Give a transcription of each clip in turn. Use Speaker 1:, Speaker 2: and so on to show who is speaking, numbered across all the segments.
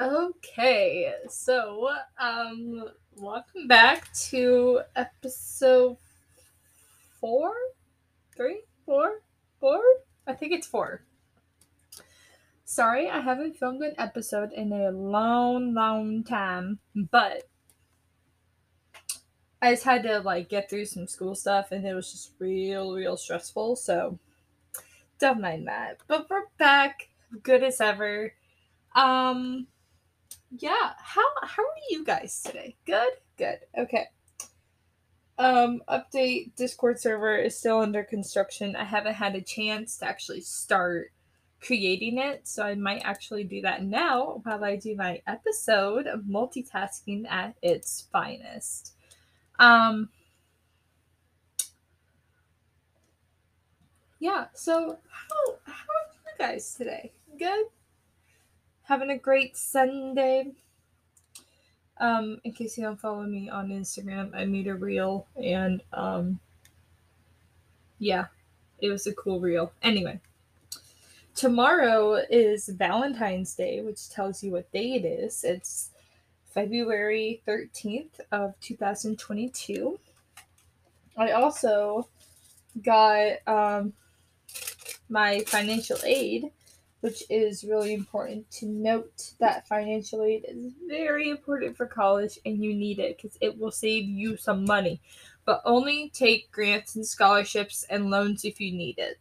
Speaker 1: Okay, so um welcome back to episode four, three, four, four. I think it's four. Sorry, I haven't filmed an episode in a long, long time, but I just had to like get through some school stuff and it was just real, real stressful, so don't mind that. But we're back, good as ever. Um yeah, how how are you guys today? Good? Good. Okay. Um update Discord server is still under construction. I haven't had a chance to actually start creating it, so I might actually do that now while I do my episode of multitasking at its finest. Um Yeah, so how how are you guys today? Good? Having a great Sunday? Um, in case you don't follow me on Instagram, I made a reel and um yeah, it was a cool reel. Anyway, tomorrow is Valentine's Day, which tells you what day it is. It's February 13th of 2022. I also got um my financial aid, which is really important to note that financial aid is very important for college and you need it because it will save you some money. But only take grants and scholarships and loans if you need it.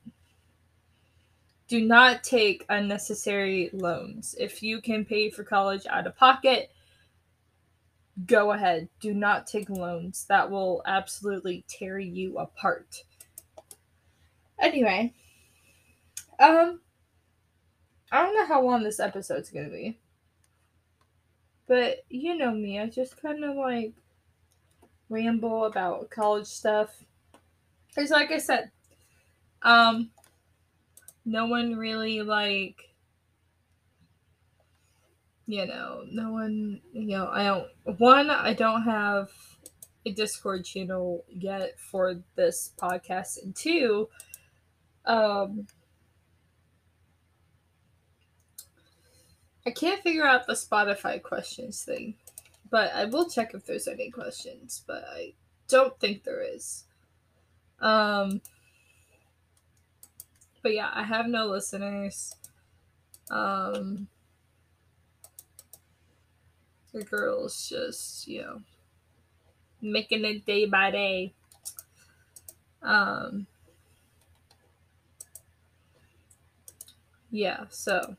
Speaker 1: Do not take unnecessary loans. If you can pay for college out of pocket, go ahead. Do not take loans. That will absolutely tear you apart. Anyway, um, I don't know how long this episode's gonna be, but you know me, I just kind of like ramble about college stuff. Cause like I said, um, no one really like, you know, no one, you know, I don't. One, I don't have a Discord channel yet for this podcast, and two, um I can't figure out the Spotify questions thing, but I will check if there's any questions, but I don't think there is. Um, but yeah, I have no listeners. Um, the girl's just, you know, making it day by day. Um, yeah, so.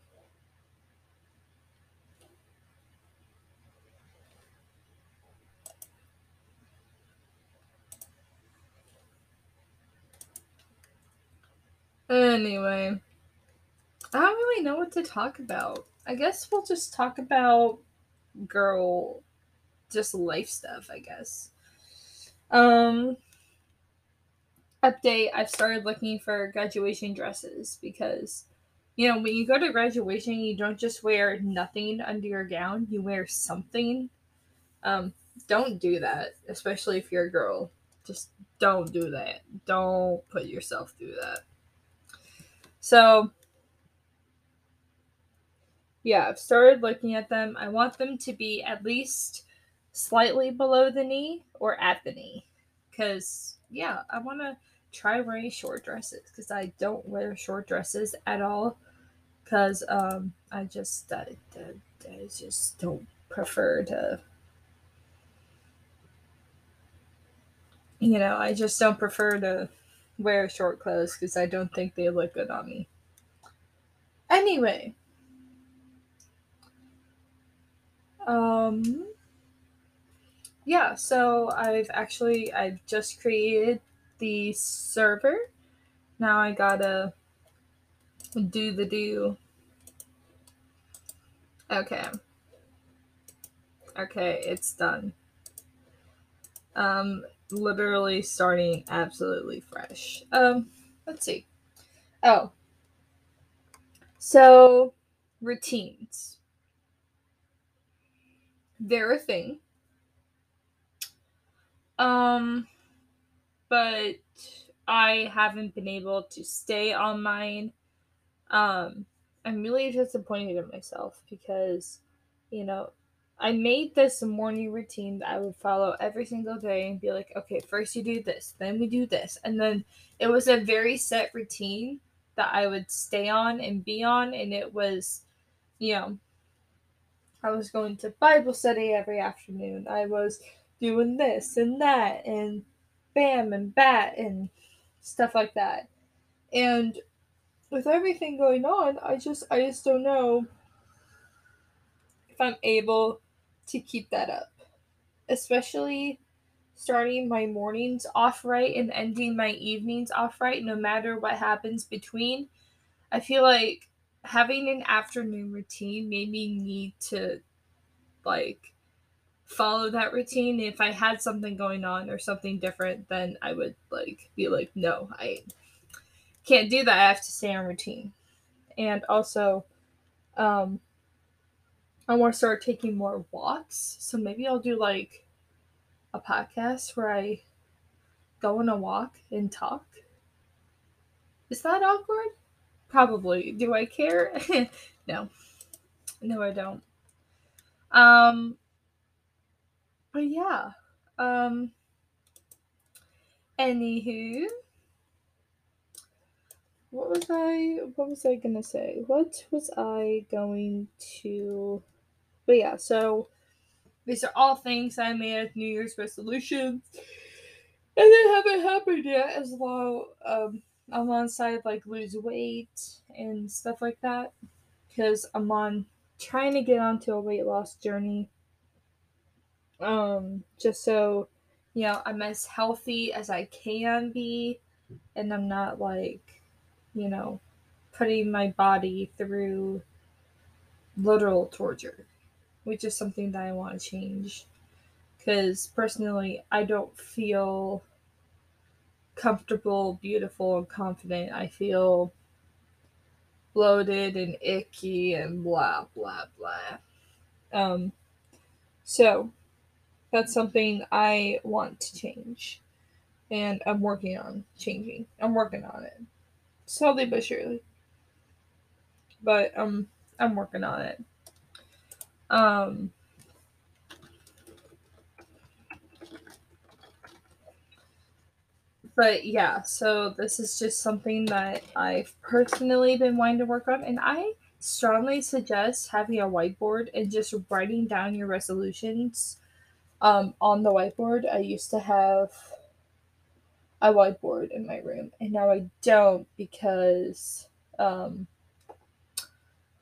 Speaker 1: Anyway, I don't really know what to talk about. I guess we'll just talk about girl just life stuff, I guess. Um update, I've started looking for graduation dresses because you know, when you go to graduation, you don't just wear nothing under your gown, you wear something. Um don't do that, especially if you're a girl. Just don't do that. Don't put yourself through that. So, yeah, I've started looking at them. I want them to be at least slightly below the knee or at the knee. Because, yeah, I want to try wearing short dresses because I don't wear short dresses at all. Because um, I just, I, I, I just don't prefer to you know, I just don't prefer to wear short clothes because I don't think they look good on me. Anyway, um, yeah, so I've actually I've just created the server. Now I gotta do the do. Okay. Okay, it's done. Um, literally starting absolutely fresh. Um, let's see. Oh. So, routines. They're a thing. Um, but I haven't been able to stay on mine. Um, I'm really disappointed in myself because you know, I made this morning routine that I would follow every single day and be like, okay, first you do this, then we do this. And then it was a very set routine that I would stay on and be on. And it was, you know, I was going to Bible study every afternoon. I was doing this and that and bam and bat and stuff like that. And with everything going on, I just I just don't know if I'm able to keep that up. Especially starting my mornings off right and ending my evenings off right, no matter what happens between. I feel like having an afternoon routine made me need to like follow that routine. If I had something going on or something different, then I would like be like, no, I can't do that. I have to stay on routine. And also, um, I want to start taking more walks. So maybe I'll do like a podcast where I go on a walk and talk. Is that awkward? Probably. Do I care? no. No, I don't. Um but yeah. Um anywho. What was I what was I gonna say? What was I going to but yeah, so these are all things I made as New Year's resolutions. And they haven't happened yet as well. Um, I'm on side like lose weight and stuff like that. Because I'm on trying to get onto a weight loss journey. Um, just so you know, I'm as healthy as I can be and I'm not like, you know, putting my body through literal torture which is something that I want to change. Because personally, I don't feel comfortable, beautiful, and confident. I feel bloated and icky and blah, blah, blah. Um, so that's something I want to change. And I'm working on changing. I'm working on it. Slowly but surely. But um I'm working on it. Um, but yeah, so this is just something that I've personally been wanting to work on, and I strongly suggest having a whiteboard and just writing down your resolutions um, on the whiteboard. I used to have a whiteboard in my room, and now I don't because um,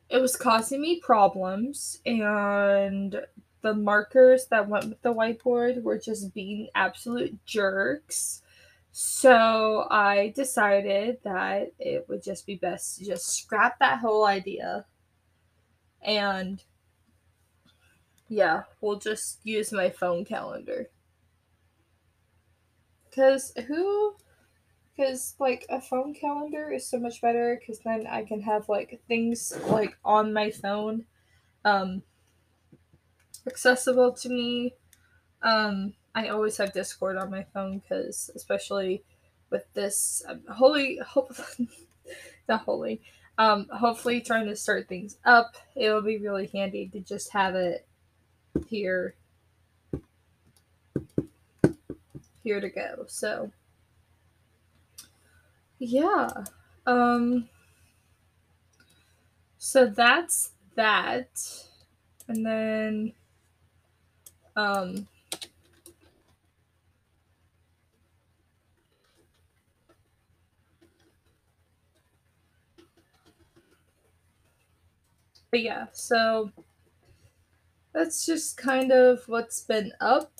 Speaker 1: it was causing me problems and the markers that went with the whiteboard were just being absolute jerks. So I decided that it would just be best to just scrap that whole idea. And yeah, we'll just use my phone calendar. Because who because like a phone calendar is so much better because then I can have like things like on my phone um accessible to me. Um I always have Discord on my phone because especially with this um, holy hope not holy um hopefully trying to start things up it'll be really handy to just have it here here to go so yeah. Um so that's that. And then um But yeah, so that's just kind of what's been up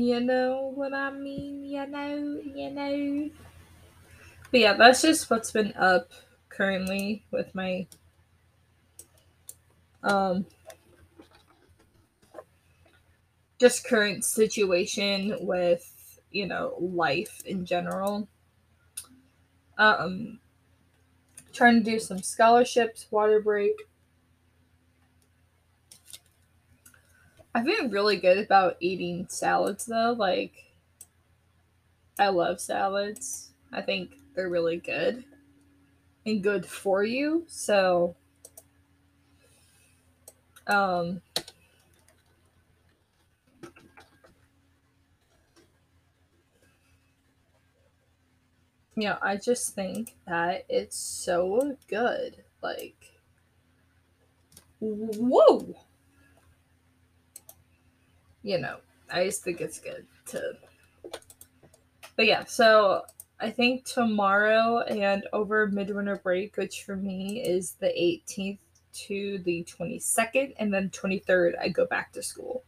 Speaker 1: You know what I mean? You know, you know. But yeah, that's just what's been up currently with my um just current situation with, you know, life in general. Um trying to do some scholarships, water break, I've been really good about eating salads though. Like, I love salads. I think they're really good. and good for you. So um yeah, I just think that it's so good. Like whoa. You know, I just think it's good to But yeah, so I think tomorrow and over midwinter break, which for me is the 18th to the 22nd, and then 23rd, I go back to school.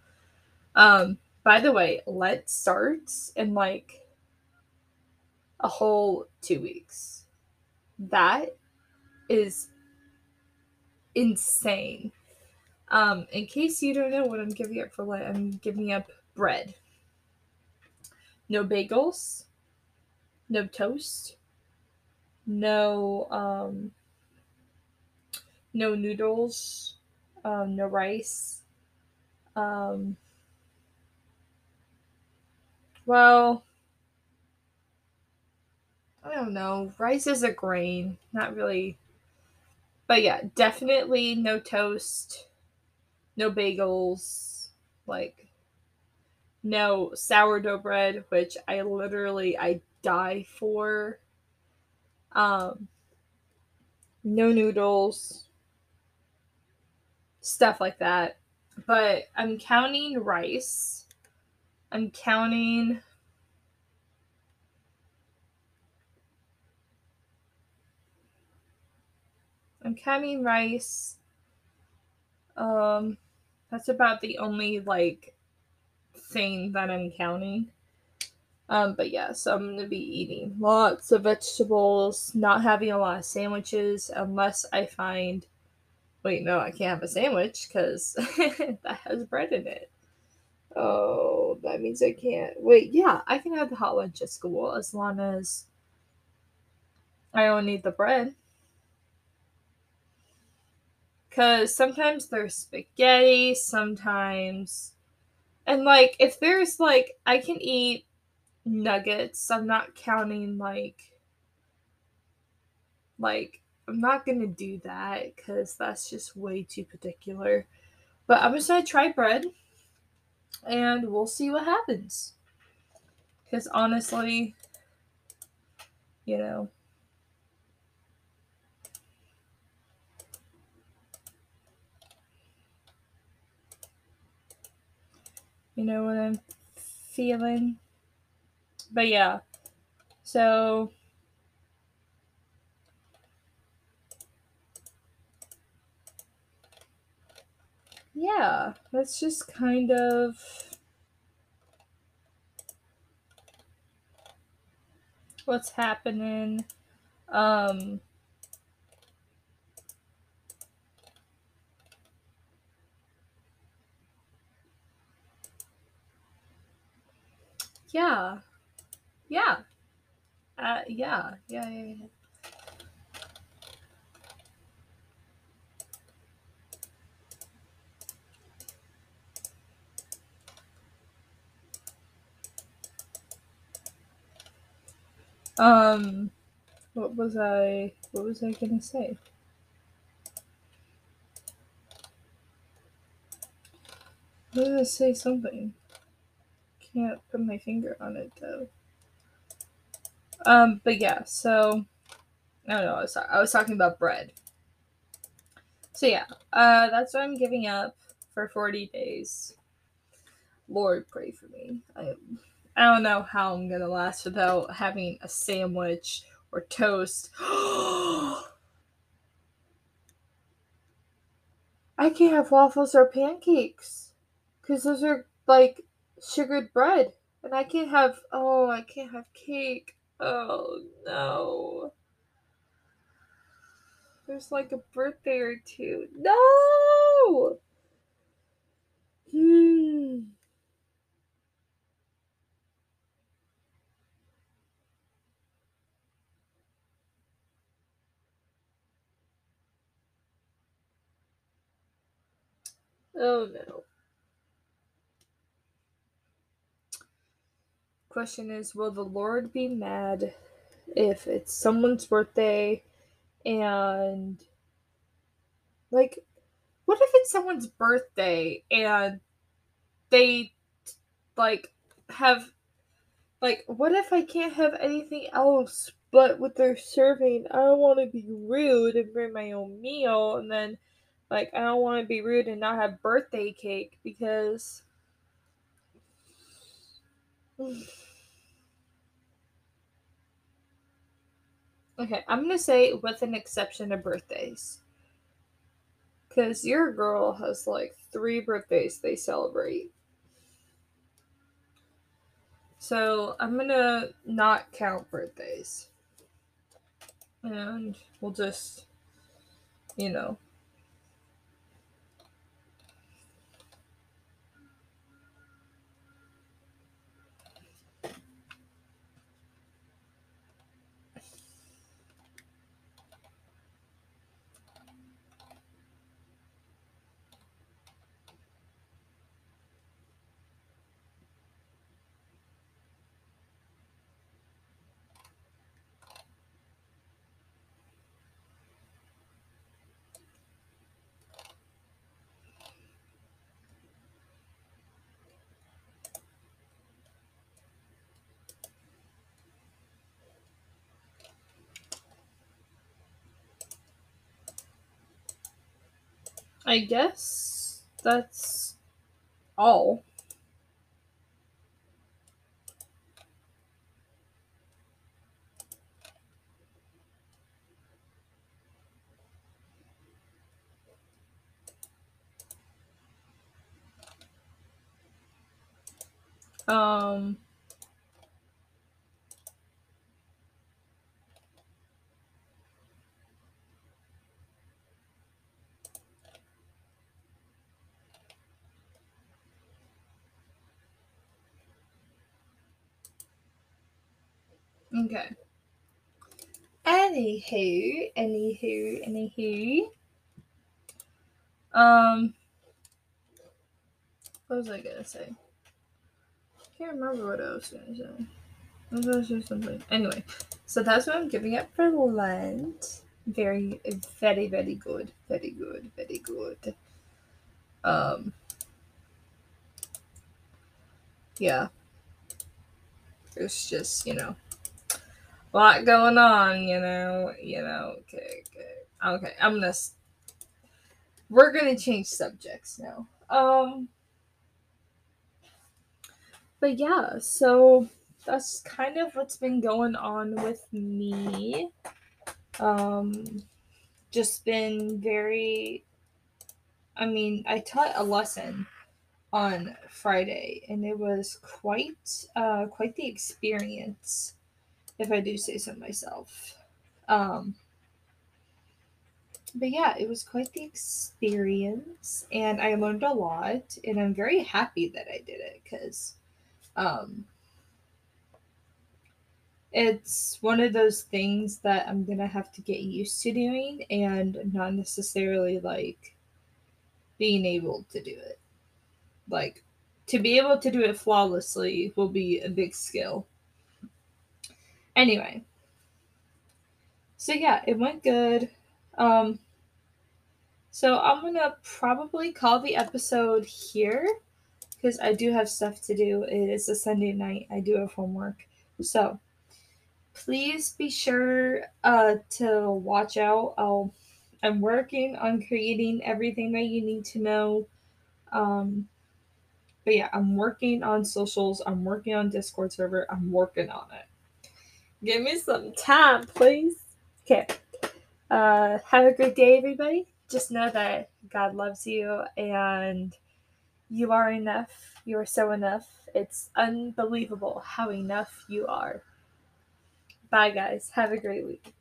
Speaker 1: Um, by the way, Lent starts in like a whole two weeks. That is insane. Um, in case you don't know what I'm giving up for what I'm giving up bread. No bagels, no toast, no um no noodles, um, no rice. Um, well, I don't know. Rice is a grain, not really. But yeah, definitely no toast, no bagels, like no sourdough bread, which I literally I die for. Um, no noodles, stuff like that. But I'm counting rice. I'm counting I'm counting rice. Um that's about the only like thing that I'm counting. Um, but yeah, so I'm gonna be eating lots of vegetables, not having a lot of sandwiches unless I find Wait, no, I can't have a sandwich because that has bread in it. Oh, that means I can't. Wait, yeah, I can have the hot lunch at school as long as I don't need the bread. Because sometimes there's spaghetti, sometimes. And, like, if there's, like, I can eat nuggets, I'm not counting, like, like, I'm not gonna do that because that's just way too particular. But I'm just gonna try bread and we'll see what happens. Because honestly, you know, you know what I'm feeling. But yeah, so yeah, that's just kind of what's happening. Um, yeah, yeah, uh, yeah, yeah, yeah. yeah. Um, what was I? What was I gonna say? Was gonna say something. Can't put my finger on it though. Um, but yeah, so I don't know. I was, I was talking about bread. So yeah, uh, that's what I'm giving up for 40 days. Lord, pray for me. I I don't know how I'm gonna last without having a sandwich or toast. I can't have waffles or pancakes because those are like sugared bread, and I can't have. Oh, I can't have cake. Oh no. There's like a birthday or two. No. Hmm. Oh no. Question is Will the Lord be mad if it's someone's birthday and like what if it's someone's birthday and they like have like what if I can't have anything else but what they're serving? I don't want to be rude and bring my own meal and then like I don't want to be rude and not have birthday cake because Okay, I'm gonna say with an exception of birthdays. Because your girl has like three birthdays they celebrate. So I'm gonna not count birthdays. And we'll just, you know. I guess that's all. Um Okay. Anywho, anywho, anywho. Um, what was I gonna say? Can't remember what I was gonna say. I was gonna say something. Anyway, so that's what I'm giving up for Lent. Very, very, very good. Very good. Very good. Um, yeah. It's just, you know, lot going on, you know, you know, okay, okay. Okay, I'm gonna we're gonna change subjects now. Um but yeah, so that's kind of what's been going on with me. Um just been very I mean, I taught a lesson on Friday and it was quite uh quite the experience if I do say so myself. Um but yeah, it was quite the experience and I learned a lot and I'm very happy that I did it cuz um it's one of those things that I'm to have to get used to doing and not necessarily like being able to do it. Like to be able to do it flawlessly will be a big skill. Anyway. So yeah, it went good. Um so I'm to probably call the episode here because I do have stuff to do. It is a Sunday night. I do have homework. So please be sure uh, to watch out. I'll, I'm working on creating everything that you need to know. Um, but yeah, I'm working on socials. I'm working on Discord server. I'm working on it. Give me some time, please. Okay. Uh, have a great day, everybody just know that God loves you and you are enough. You are so enough. It's unbelievable how enough you are. Bye, guys. Have a great week.